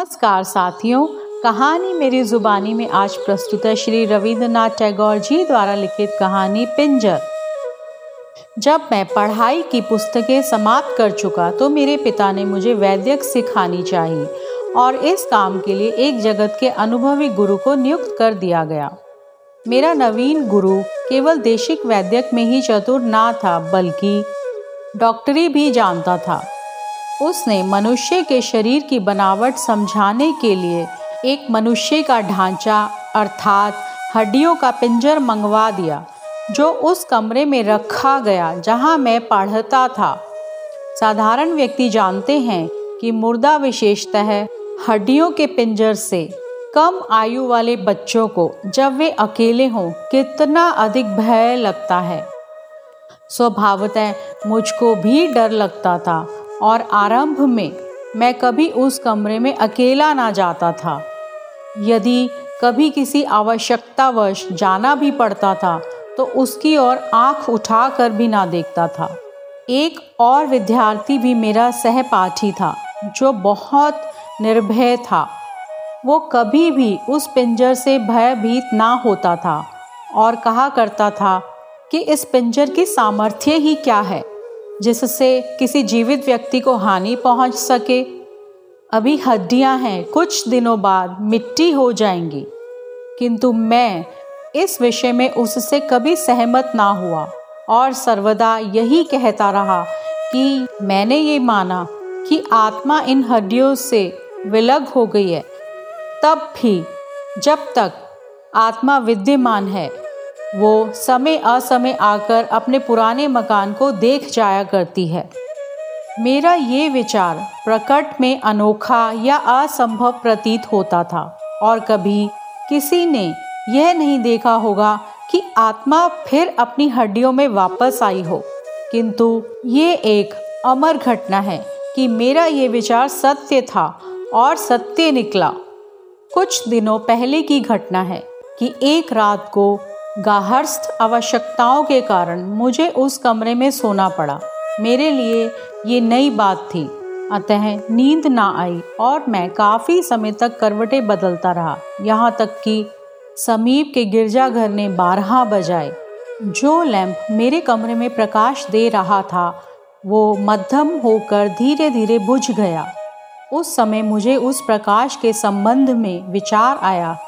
नमस्कार साथियों, कहानी मेरी जुबानी में आज प्रस्तुत है श्री रविंद्रनाथ टैगोर जी द्वारा लिखित कहानी पिंजर। जब मैं पढ़ाई की पुस्तकें समाप्त कर चुका तो मेरे पिता ने मुझे वैद्यक सिखानी चाहिए और इस काम के लिए एक जगत के अनुभवी गुरु को नियुक्त कर दिया गया। मेरा नवीन गुरु केवल देशिक वैद्यक में ही चतुर ना था, बल्कि डॉक्टरी भी जानता था। उसने मनुष्य के शरीर की बनावट समझाने के लिए एक मनुष्य का ढांचा, अर्थात हड्डियों का पिंजर मंगवा दिया, जो उस कमरे में रखा गया जहाँ मैं पढ़ता था। साधारण व्यक्ति जानते हैं कि मुर्दा विशेषतः हड्डियों के पिंजर से कम आयु वाले बच्चों को जब वे अकेले हों, कितना अधिक भय लगता है। स्वभावतः मुझको भी डर लगता था और आरंभ में मैं कभी उस कमरे में अकेला ना जाता था। यदि कभी किसी आवश्यकतावश जाना भी पड़ता था तो उसकी ओर आँख उठाकर भी ना देखता था। एक और विद्यार्थी भी मेरा सहपाठी था, जो बहुत निर्भय था। वो कभी भी उस पिंजर से भयभीत ना होता था और कहा करता था कि इस पिंजर की सामर्थ्य ही क्या है? जिससे किसी जीवित व्यक्ति को हानि पहुँच सके। अभी हड्डियाँ हैं, कुछ दिनों बाद मिट्टी हो जाएँगी। किंतु मैं इस विषय में उससे कभी सहमत ना हुआ और सर्वदा यही कहता रहा कि मैंने ये माना कि आत्मा इन हड्डियों से विलग हो गई है। तब भी जब तक आत्मा विद्यमान है वो समय असमय आकर अपने पुराने मकान को देख जाया करती है। मेरा ये विचार प्रकट में अनोखा या असंभव प्रतीत होता था, और कभी किसी ने यह नहीं देखा होगा कि आत्मा फिर अपनी हड्डियों में वापस आई हो। किंतु ये एक अमर घटना है कि मेरा ये विचार सत्य था और सत्य निकला। कुछ दिनों पहले की घटना है कि एक रात को गाहरस्थ आवश्यकताओं के कारण मुझे उस कमरे में सोना पड़ा। मेरे लिए ये नई बात थी। अतः नींद ना आई और मैं काफ़ी समय तक करवटें बदलता रहा। यहाँ तक कि समीप के गिरजाघर ने बारह बजाए। जो लैंप मेरे कमरे में प्रकाश दे रहा था, वो मध्यम होकर धीरे धीरे बुझ गया। उस समय मुझे उस प्रकाश के संबंध में विचार आया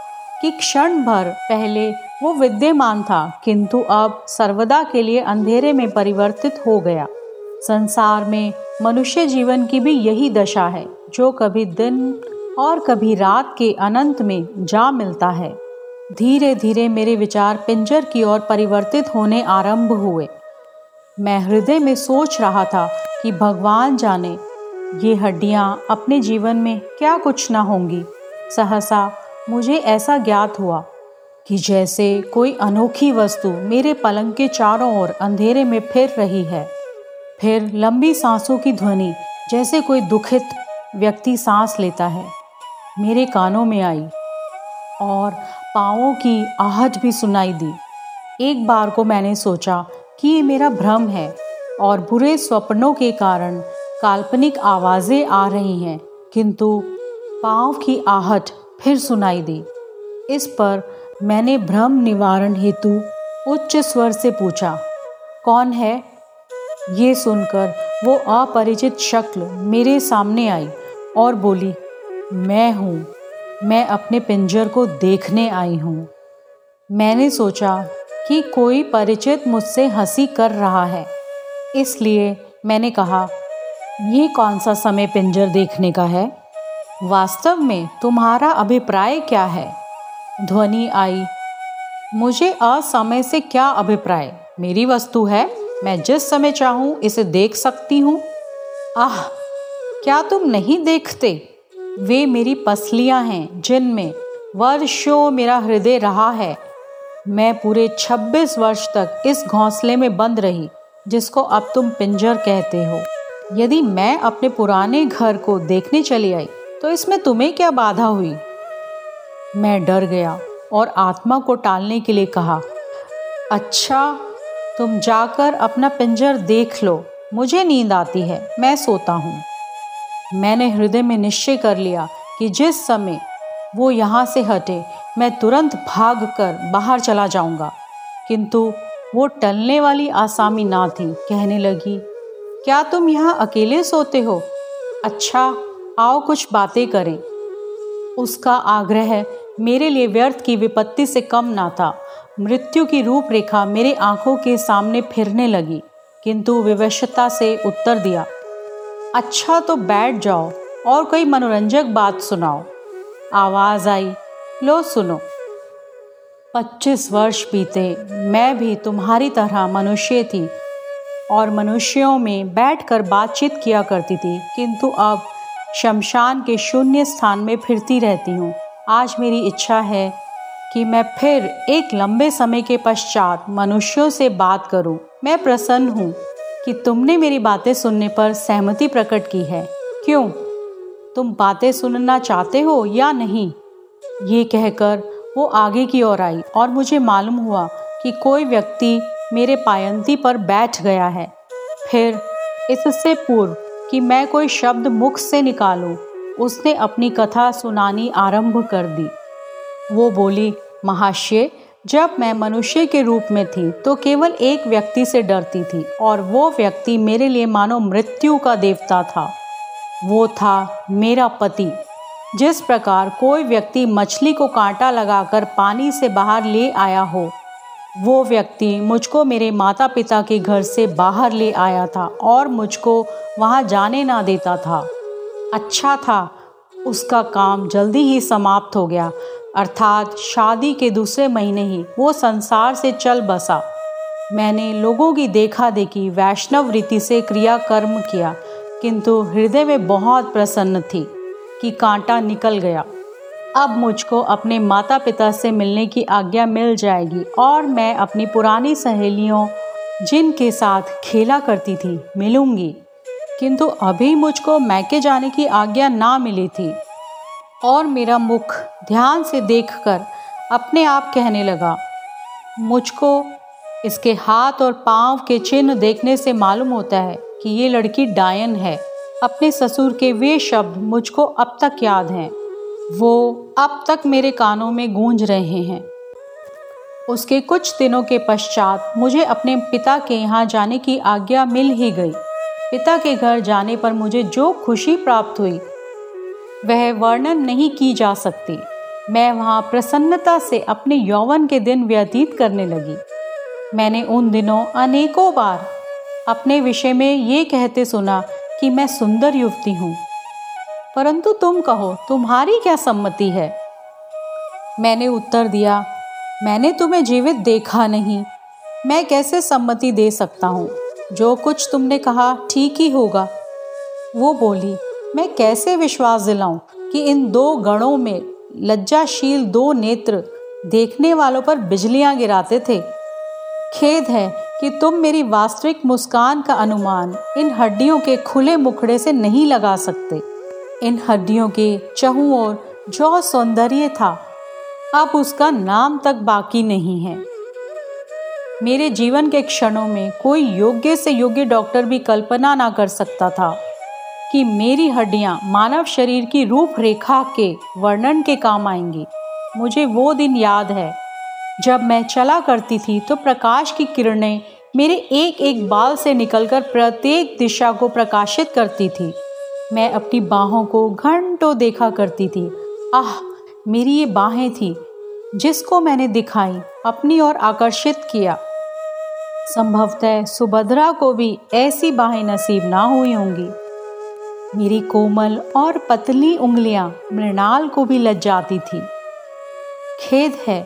कि क्षण भर पहले वो विद्यमान था, किंतु अब सर्वदा के लिए अंधेरे में परिवर्तित हो गया। संसार में मनुष्य जीवन की भी यही दशा है, जो कभी दिन और कभी रात के अनंत में जा मिलता है। धीरे धीरे मेरे विचार पिंजर की ओर परिवर्तित होने आरंभ हुए। मैं हृदय में सोच रहा था कि भगवान जाने, ये हड्डियाँ अपने जीवन में क्या कुछ ना होंगी। सहसा मुझे ऐसा ज्ञात हुआ कि जैसे कोई अनोखी वस्तु मेरे पलंग के चारों ओर अंधेरे में फिर रही है। फिर लंबी सांसों की ध्वनि, जैसे कोई दुखित व्यक्ति सांस लेता है, मेरे कानों में आई और पाँवों की आहट भी सुनाई दी। एक बार को मैंने सोचा कि ये मेरा भ्रम है और बुरे स्वप्नों के कारण काल्पनिक आवाज़ें आ रही हैं, किंतु पाँव की आहट फिर सुनाई दी। इस पर मैंने भ्रम निवारण हेतु उच्च स्वर से पूछा, कौन है? ये सुनकर वो अपरिचित शक्ल मेरे सामने आई और बोली, मैं हूँ। मैं अपने पिंजर को देखने आई हूँ। मैंने सोचा कि कोई परिचित मुझसे हँसी कर रहा है। इसलिए मैंने कहा, ये कौन सा समय पिंजर देखने का है? वास्तव में तुम्हारा अभिप्राय क्या है? ध्वनि आई। मुझे असमय से क्या अभिप्राय? मेरी वस्तु है, मैं जिस समय चाहूँ इसे देख सकती हूँ। आह, क्या तुम नहीं देखते? वे मेरी पसलियाँ हैं, जिनमें वर्षों मेरा हृदय रहा है। मैं पूरे 26 वर्ष तक इस घोंसले में बंद रही, जिसको अब तुम पिंजर कहते हो। यदि मैं अपने पुराने घर को देखने चली आई तो इसमें तुम्हें क्या बाधा हुई? मैं डर गया और आत्मा को टालने के लिए कहा अच्छा तुम जाकर अपना पिंजर देख लो, मुझे नींद आती है, मैं सोता हूँ। मैंने हृदय में निश्चय कर लिया कि जिस समय वो यहाँ से हटे, मैं तुरंत भाग कर बाहर चला जाऊँगा। किंतु वो टलने वाली आसामी ना थी, कहने लगी, क्या तुम यहाँ अकेले सोते हो? अच्छा आओ कुछ बातें करें। उसका आग्रह मेरे लिए व्यर्थ की विपत्ति से कम ना था। मृत्यु की रूपरेखा मेरे आँखों के सामने फिरने लगी, किंतु विवशता से उत्तर दिया अच्छा तो बैठ जाओ और कोई मनोरंजक बात सुनाओ। आवाज़ आई, लो सुनो। पच्चीस वर्ष बीते, मैं भी तुम्हारी तरह मनुष्य थी और मनुष्यों में बैठकर बातचीत किया करती थी, किंतु अब शमशान के शून्य स्थान में फिरती रहती हूँ। आज मेरी इच्छा है कि मैं फिर एक लंबे समय के पश्चात मनुष्यों से बात करूँ। मैं प्रसन्न हूँ कि तुमने मेरी बातें सुनने पर सहमति प्रकट की है। क्यों? तुम बातें सुनना चाहते हो या नहीं? ये कहकर वो आगे की ओर आई और मुझे मालूम हुआ कि कोई व्यक्ति मेरे पायंती पर बैठ गया है। फिर इससे पूर्व कि मैं कोई शब्द मुख से निकालूं, उसने अपनी कथा सुनानी आरंभ कर दी। वो बोली, महाशय, जब मैं मनुष्य के रूप में थी तो केवल एक व्यक्ति से डरती थी, और वो व्यक्ति मेरे लिए मानो मृत्यु का देवता था। वो था मेरा पति। जिस प्रकार कोई व्यक्ति मछली को कांटा लगाकर पानी से बाहर ले आया हो, वो व्यक्ति मुझको मेरे माता पिता के घर से बाहर ले आया था और मुझको वहाँ जाने ना देता था। अच्छा था, उसका काम जल्दी ही समाप्त हो गया। अर्थात शादी के दूसरे महीने ही वो संसार से चल बसा। मैंने लोगों की देखा देखी वैष्णव रीति से क्रिया कर्म किया, किंतु हृदय में बहुत प्रसन्न थी कि कांटा निकल गया। अब मुझको अपने माता पिता से मिलने की आज्ञा मिल जाएगी और मैं अपनी पुरानी सहेलियों, जिनके साथ खेला करती थी, मिलूँगी। किंतु अभी मुझको मैके जाने की आज्ञा ना मिली थी। और मेरा मुख ध्यान से देखकर अपने आप कहने लगा, मुझको इसके हाथ और पाँव के चिन्ह देखने से मालूम होता है कि ये लड़की डायन है। अपने ससुर के वे शब्द मुझको अब तक याद हैं। वो अब तक मेरे कानों में गूंज रहे हैं। उसके कुछ दिनों के पश्चात मुझे अपने पिता के यहाँ जाने की आज्ञा मिल ही गई। पिता के घर जाने पर मुझे जो खुशी प्राप्त हुई, वह वर्णन नहीं की जा सकती। मैं वहाँ प्रसन्नता से अपने यौवन के दिन व्यतीत करने लगी। मैंने उन दिनों अनेकों बार अपने विषय में ये कहते सुना कि मैं सुंदर युवती हूँ। परंतु तुम कहो, तुम्हारी क्या सम्मति है? मैंने उत्तर दिया, मैंने तुम्हें जीवित देखा नहीं। मैं कैसे सम्मति दे सकता हूँ? जो कुछ तुमने कहा ठीक ही होगा। वो बोली, मैं कैसे विश्वास दिलाऊं कि इन दो गणों में लज्जाशील दो नेत्र देखने वालों पर बिजलियाँ गिराते थे? खेद है कि तुम मेरी वास्तविक मुस्कान का अनुमान इन हड्डियों के खुले मुखड़े से नहीं लगा सकते। इन हड्डियों के चहु और जो सौंदर्य था, अब उसका नाम तक बाकी नहीं है। मेरे जीवन के क्षणों में कोई योग्य से योग्य डॉक्टर भी कल्पना ना कर सकता था कि मेरी हड्डियाँ मानव शरीर की रूपरेखा के वर्णन के काम आएँगी। मुझे वो दिन याद है, जब मैं चला करती थी तो प्रकाश की किरणें मेरे एक एक बाल से निकलकर प्रत्येक दिशा को प्रकाशित करती थी। मैं अपनी बाहों को घंटों देखा करती थी। आह, मेरी ये बाहें थी, जिसको मैंने दिखाई, अपनी ओर आकर्षित किया। संभवतः सुभद्रा को भी ऐसी बाहें नसीब ना हुई होंगी। मेरी कोमल और पतली उंगलियाँ मृणाल को भी लज जाती थी। खेद है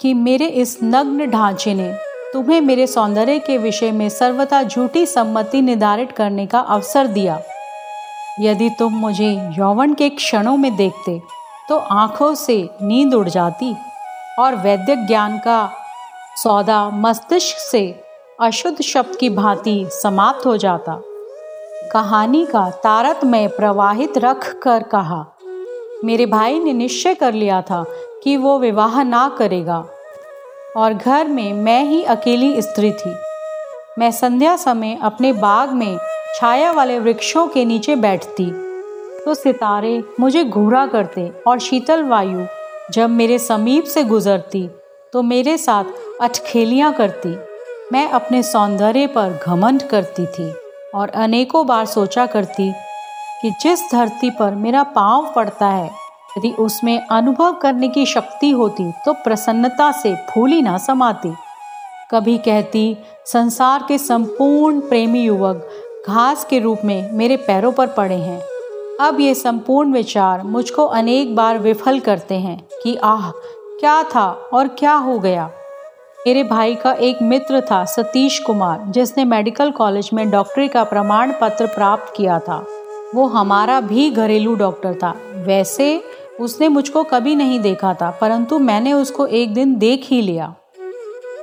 कि मेरे इस नग्न ढांचे ने तुम्हें मेरे सौंदर्य के विषय में सर्वथा झूठी सम्मति निर्धारित करने का अवसर दिया। यदि तुम मुझे यौवन के क्षणों में देखते तो आँखों से नींद उड़ जाती और वैद्य ज्ञान का सौदा मस्तिष्क से अशुद्ध शब्द की भांति समाप्त हो जाता। कहानी का तारत में प्रवाहित रख कर कहा, मेरे भाई ने निश्चय कर लिया था कि वो विवाह ना करेगा। और घर में मैं ही अकेली स्त्री थी। मैं संध्या समय अपने बाग में छाया वाले वृक्षों के नीचे बैठती। तो सितारे मुझे घूरा करते और शीतल वायु जब मेरे समीप से गुजरती तो मेरे साथ अटखेलियाँ करती। मैं अपने सौंदर्य पर घमंड करती थी और अनेकों बार सोचा करती कि जिस धरती पर मेरा पाँव पड़ता है, यदि उसमें अनुभव करने की शक्ति होती तो प्रसन्नता से फूली ना समाती। कभी कहती, संसार के संपूर्ण प्रेमी युवक घास के रूप में मेरे पैरों पर पड़े हैं। अब ये संपूर्ण विचार मुझको अनेक बार विफल करते हैं कि आह, क्या था और क्या हो गया? मेरे भाई का एक मित्र था, सतीश कुमार, जिसने मेडिकल कॉलेज में डॉक्टरी का प्रमाण पत्र प्राप्त किया था। वो हमारा भी घरेलू डॉक्टर था। वैसे, उसने मुझको कभी नहीं देखा था, परंतु मैंने उसको एक दिन देख ही लिया।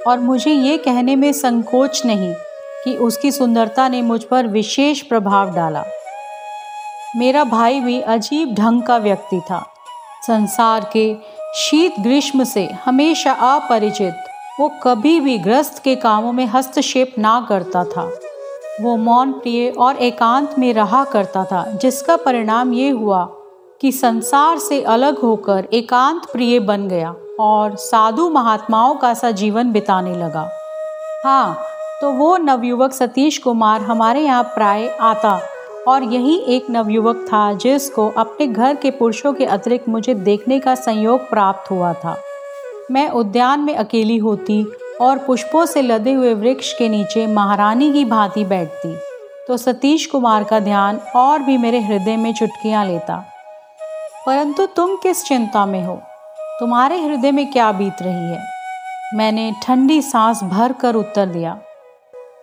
और मुझे ये कहने में संकोच नहीं कि उसकी सुंदरता ने मुझ पर विशेष प्रभाव डाला। मेरा भाई भी अजीब ढंग का व्यक्ति था। संसार के शीत ग्रीष्म से हमेशा अपरिचित वो कभी भी ग्रस्त के कामों में हस्तक्षेप ना करता था। वो मौन प्रिय और एकांत में रहा करता था, जिसका परिणाम ये हुआ कि संसार से अलग होकर एकांत प्रिय बन गया और साधु महात्माओं का सा जीवन बिताने लगा। हाँ तो वो नवयुवक सतीश कुमार हमारे यहाँ प्राय आता और यही एक नवयुवक था जिसको अपने घर के पुरुषों के अतिरिक्त मुझे देखने का संयोग प्राप्त हुआ था। मैं उद्यान में अकेली होती और पुष्पों से लदे हुए वृक्ष के नीचे महारानी की भांति बैठती तो सतीश कुमार का ध्यान और भी मेरे हृदय में चुटकियाँ लेता। परंतु तुम किस चिंता में हो? तुम्हारे हृदय में क्या बीत रही है? मैंने ठंडी सांस भर कर उत्तर दिया।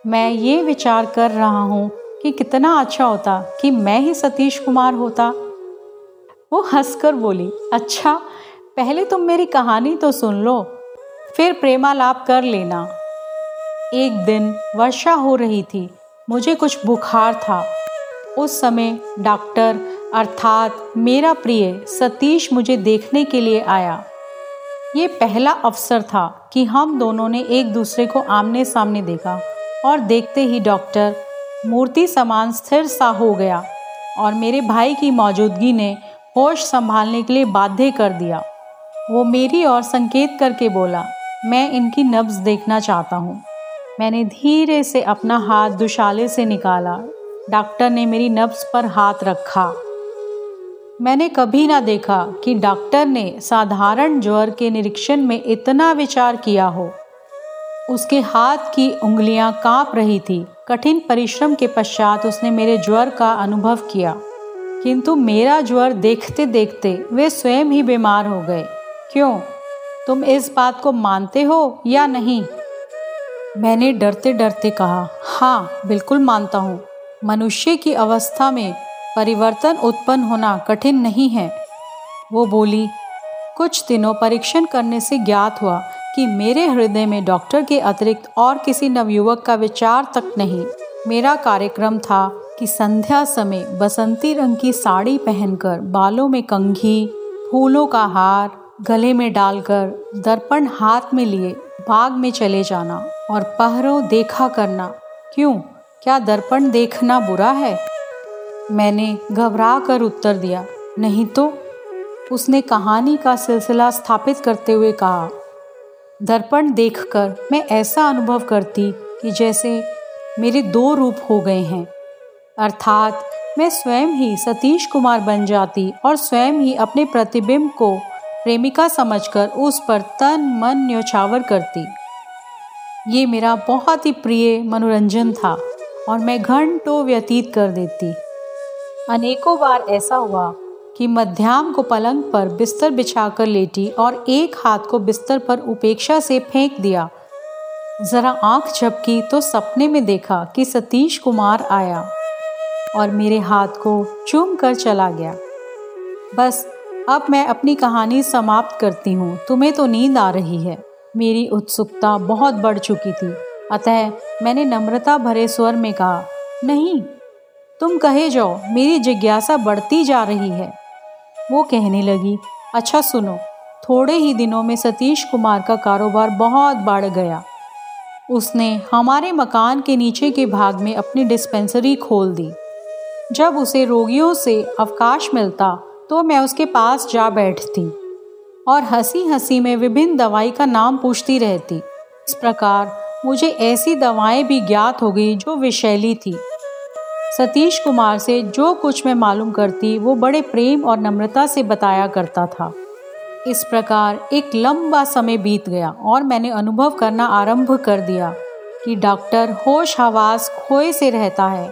मैं ये विचार कर रहा हूँ कि कितना अच्छा होता कि मैं ही सतीश कुमार होता। वो हंसकर बोली अच्छा पहले तुम मेरी कहानी तो सुन लो, फिर प्रेमालाप कर लेना। एक दिन वर्षा हो रही थी, मुझे कुछ बुखार था। उस समय डॉक्टर अर्थात मेरा प्रिय सतीश मुझे देखने के लिए आया। ये पहला अवसर था कि हम दोनों ने एक दूसरे को आमने सामने देखा और देखते ही डॉक्टर मूर्ति समान स्थिर सा हो गया और मेरे भाई की मौजूदगी ने होश संभालने के लिए बाध्य कर दिया। वो मेरी ओर संकेत करके बोला, मैं इनकी नब्ज देखना चाहता हूँ। मैंने धीरे से अपना हाथ दुशाले से निकाला। डॉक्टर ने मेरी नब्ज पर हाथ रखा। मैंने कभी ना देखा कि डॉक्टर ने साधारण ज्वर के निरीक्षण में इतना विचार किया हो। उसके हाथ की उंगलियाँ काँप रही थी। कठिन परिश्रम के पश्चात उसने मेरे ज्वर का अनुभव किया। किंतु मेरा ज्वर देखते देखते वे स्वयं ही बीमार हो गए। क्यों? तुम इस बात को मानते हो या नहीं? मैंने डरते डरते कहा हाँ बिल्कुल मानता हूँ। मनुष्य की अवस्था में परिवर्तन उत्पन्न होना कठिन नहीं है। वो बोली, कुछ दिनों परीक्षण करने से ज्ञात हुआ कि मेरे हृदय में डॉक्टर के अतिरिक्त और किसी नवयुवक का विचार तक नहीं। मेरा कार्यक्रम था कि संध्या समय बसंती रंग की साड़ी पहनकर बालों में कंघी, फूलों का हार गले में डालकर, दर्पण हाथ में लिए, बाग में चले जाना और पहरों देखा करना। क्यों? क्या दर्पण देखना बुरा है? मैंने घबरा कर उत्तर दिया, नहीं तो। उसने कहानी का सिलसिला स्थापित करते हुए कहा, दर्पण देखकर मैं ऐसा अनुभव करती कि जैसे मेरे दो रूप हो गए हैं। अर्थात, मैं स्वयं ही सतीश कुमार बन जाती और स्वयं ही अपने प्रतिबिंब को प्रेमिका समझकर उस पर तन, मन न्योछावर करती। ये मेरा बहुत ही प्रिय मनोरंजन था और मैं घंटों व्यतीत कर देती। अनेकों बार ऐसा हुआ कि मध्याम को पलंग पर बिस्तर बिछाकर लेटी और एक हाथ को बिस्तर पर उपेक्षा से फेंक दिया। जरा आँख झपकी तो सपने में देखा कि सतीश कुमार आया और मेरे हाथ को चूम कर चला गया। बस अब मैं अपनी कहानी समाप्त करती हूँ। तुम्हें तो नींद आ रही है। मेरी उत्सुकता बहुत बढ़ चुकी थी। अतः मैंने नम्रता भरे स्वर में कहा, नहीं, तुम कहे जाओ, मेरी जिज्ञासा बढ़ती जा रही है। वो कहने लगी अच्छा सुनो, थोड़े ही दिनों में सतीश कुमार का कारोबार बहुत बढ़ गया। उसने हमारे मकान के नीचे के भाग में अपनी डिस्पेंसरी खोल दी। जब उसे रोगियों से अवकाश मिलता तो मैं उसके पास जा बैठती और हँसी हँसी में विभिन्न दवाई का नाम पूछती रहती। इस प्रकार मुझे ऐसी दवाएँ भी ज्ञात हो गई जो विषैली थी। सतीश कुमार से जो कुछ मैं मालूम करती, वो बड़े प्रेम और नम्रता से बताया करता था। इस प्रकार एक लंबा समय बीत गया और मैंने अनुभव करना आरंभ कर दिया कि डॉक्टर होश हवास खोए से रहता है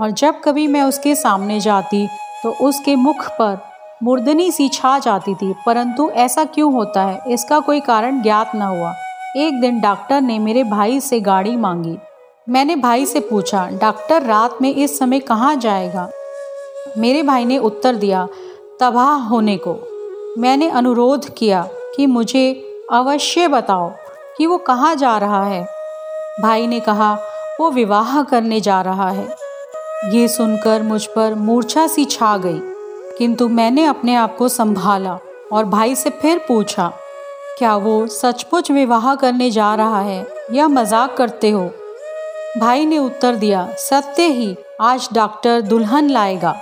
और जब कभी मैं उसके सामने जाती तो उसके मुख पर मुर्दनी सी छा जाती थी, परंतु ऐसा क्यों होता है? इसका कोई कारण ज्ञात न हुआ। एक दिन डॉक्टर ने मेरे भाई से गाड़ी मांगी। मैंने भाई से पूछा, डॉक्टर, रात में इस समय कहाँ जाएगा? मेरे भाई ने उत्तर दिया, तबाह होने को। मैंने अनुरोध किया कि मुझे अवश्य बताओ कि वो कहाँ जा रहा है। भाई ने कहा, वो विवाह करने जा रहा है। ये सुनकर मुझ पर मूर्छा सी छा गई। किंतु मैंने अपने आप को संभाला और भाई से फिर पूछा, क्या वो सचमुच विवाह करने जा रहा है या मज़ाक करते हो? भाई ने उत्तर दिया, सत्य ही, आज डॉक्टर दुल्हन लाएगा।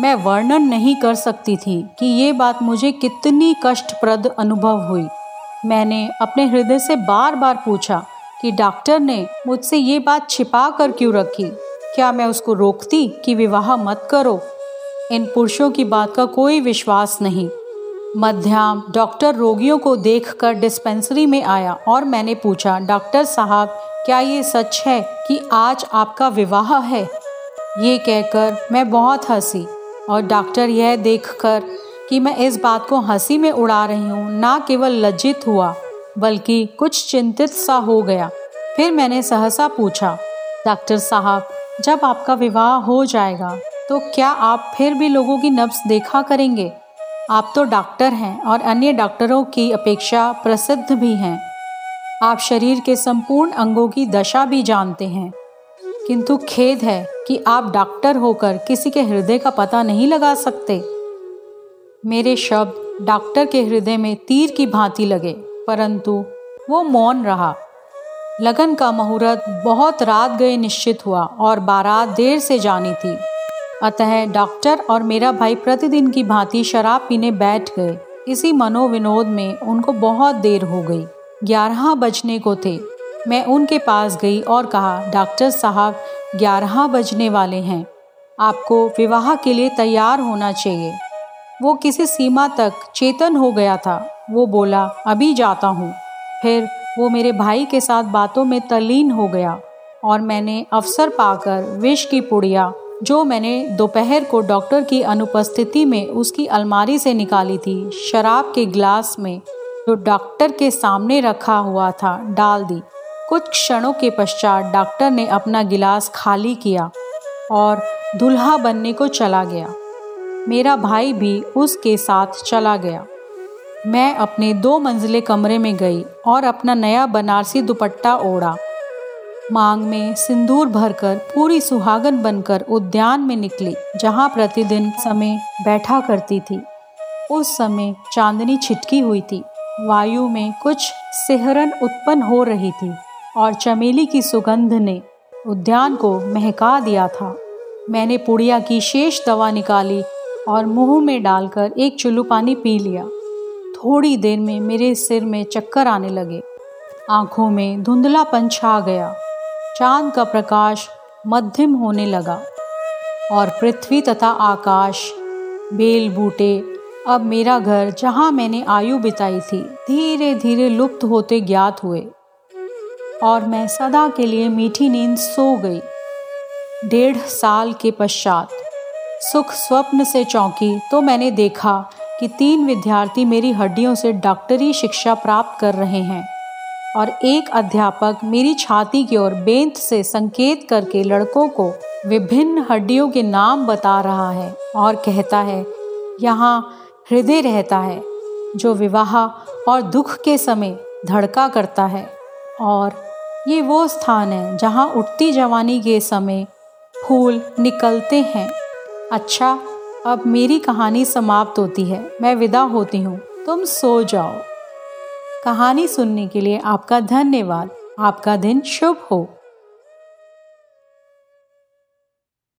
मैं वर्णन नहीं कर सकती थी कि ये बात मुझे कितनी कष्टप्रद अनुभव हुई। मैंने अपने हृदय से बार बार पूछा कि डॉक्टर ने मुझसे ये बात छिपा कर क्यों रखी? क्या मैं उसको रोकती कि विवाह मत करो? इन पुरुषों की बात का कोई विश्वास नहीं। मध्याम डॉक्टर रोगियों को देखकर डिस्पेंसरी में आया और मैंने पूछा, डॉक्टर साहब, क्या ये सच है कि आज आपका विवाह है? ये कहकर मैं बहुत हँसी और डॉक्टर यह देखकर कि मैं इस बात को हँसी में उड़ा रही हूँ, ना केवल लज्जित हुआ, बल्कि कुछ चिंतित सा हो गया। फिर मैंने सहसा पूछा, डॉक्टर साहब, जब आपका विवाह हो जाएगा तो क्या आप फिर भी लोगों की नब्स देखा करेंगे? आप तो डॉक्टर हैं और अन्य डॉक्टरों की अपेक्षा प्रसिद्ध भी हैं। आप शरीर के संपूर्ण अंगों की दशा भी जानते हैं। किंतु खेद है कि आप डॉक्टर होकर किसी के हृदय का पता नहीं लगा सकते। मेरे शब्द डॉक्टर के हृदय में तीर की भांति लगे, परंतु वो मौन रहा। लगन का मुहूर्त बहुत रात गए निश्चित हुआ और बारात देर से जानी थी। अतः डॉक्टर और मेरा भाई प्रतिदिन की भांति शराब पीने बैठ गए। इसी मनोविनोद में उनको बहुत देर हो गई। ग्यारह बजने को थे। मैं उनके पास गई और कहा, डॉक्टर साहब, ग्यारह बजने वाले हैं। आपको विवाह के लिए तैयार होना चाहिए। वो किसी सीमा तक चेतन हो गया था। वो बोला, अभी जाता हूँ। फिर वो मेरे भाई के साथ बातों में तल्लीन हो गया और मैंने अवसर पाकर विष की पुड़िया जो मैंने दोपहर को डॉक्टर की अनुपस्थिति में उसकी अलमारी से निकाली थी, शराब के गिलास में जो डॉक्टर के सामने रखा हुआ था, डाल दी। कुछ क्षणों के पश्चात डॉक्टर ने अपना गिलास खाली किया और दुल्हा बनने को चला गया। मेरा भाई भी उसके साथ चला गया। मैं अपने दो मंजिले कमरे में गई और अपना नया बनारसी दुपट्टा ओढ़ा। मांग में सिंदूर भरकर पूरी सुहागन बनकर उद्यान में निकली, जहाँ प्रतिदिन समय बैठा करती थी। उस समय चांदनी छिटकी हुई थी। वायु में कुछ सिहरन उत्पन्न हो रही थी और चमेली की सुगंध ने उद्यान को महका दिया था। मैंने पुड़िया की शेष दवा निकाली और मुँह में डालकर एक चुल्लू पानी पी लिया। थोड़ी देर में मेरे सिर में चक्कर आने लगे। आँखों में धुंधलापन छा गया। चाँद का प्रकाश मध्यम होने लगा और पृथ्वी तथा आकाश, बेल बूटे, अब मेरा घर जहाँ मैंने आयु बिताई थी धीरे धीरे लुप्त होते ज्ञात हुए। और मैं सदा के लिए मीठी नींद सो गई। डेढ़ साल के पश्चात, सुख स्वप्न से चौंकी तो मैंने देखा कि तीन विद्यार्थी मेरी हड्डियों से डॉक्टरी शिक्षा प्राप्त कर रहे हैं। और एक अध्यापक मेरी छाती की ओर बेंत से संकेत करके लड़कों को विभिन्न हड्डियों के नाम बता रहा है और कहता है, यहाँ हृदय रहता है, जो विवाह और दुख के समय धड़का करता है। और ये वो स्थान है जहाँ उठती जवानी के समय फूल निकलते हैं। अच्छा अब मेरी कहानी समाप्त होती है। मैं विदा होती हूँ। तुम सो जाओ। कहानी सुनने के लिए आपका धन्यवाद। आपका दिन शुभ हो।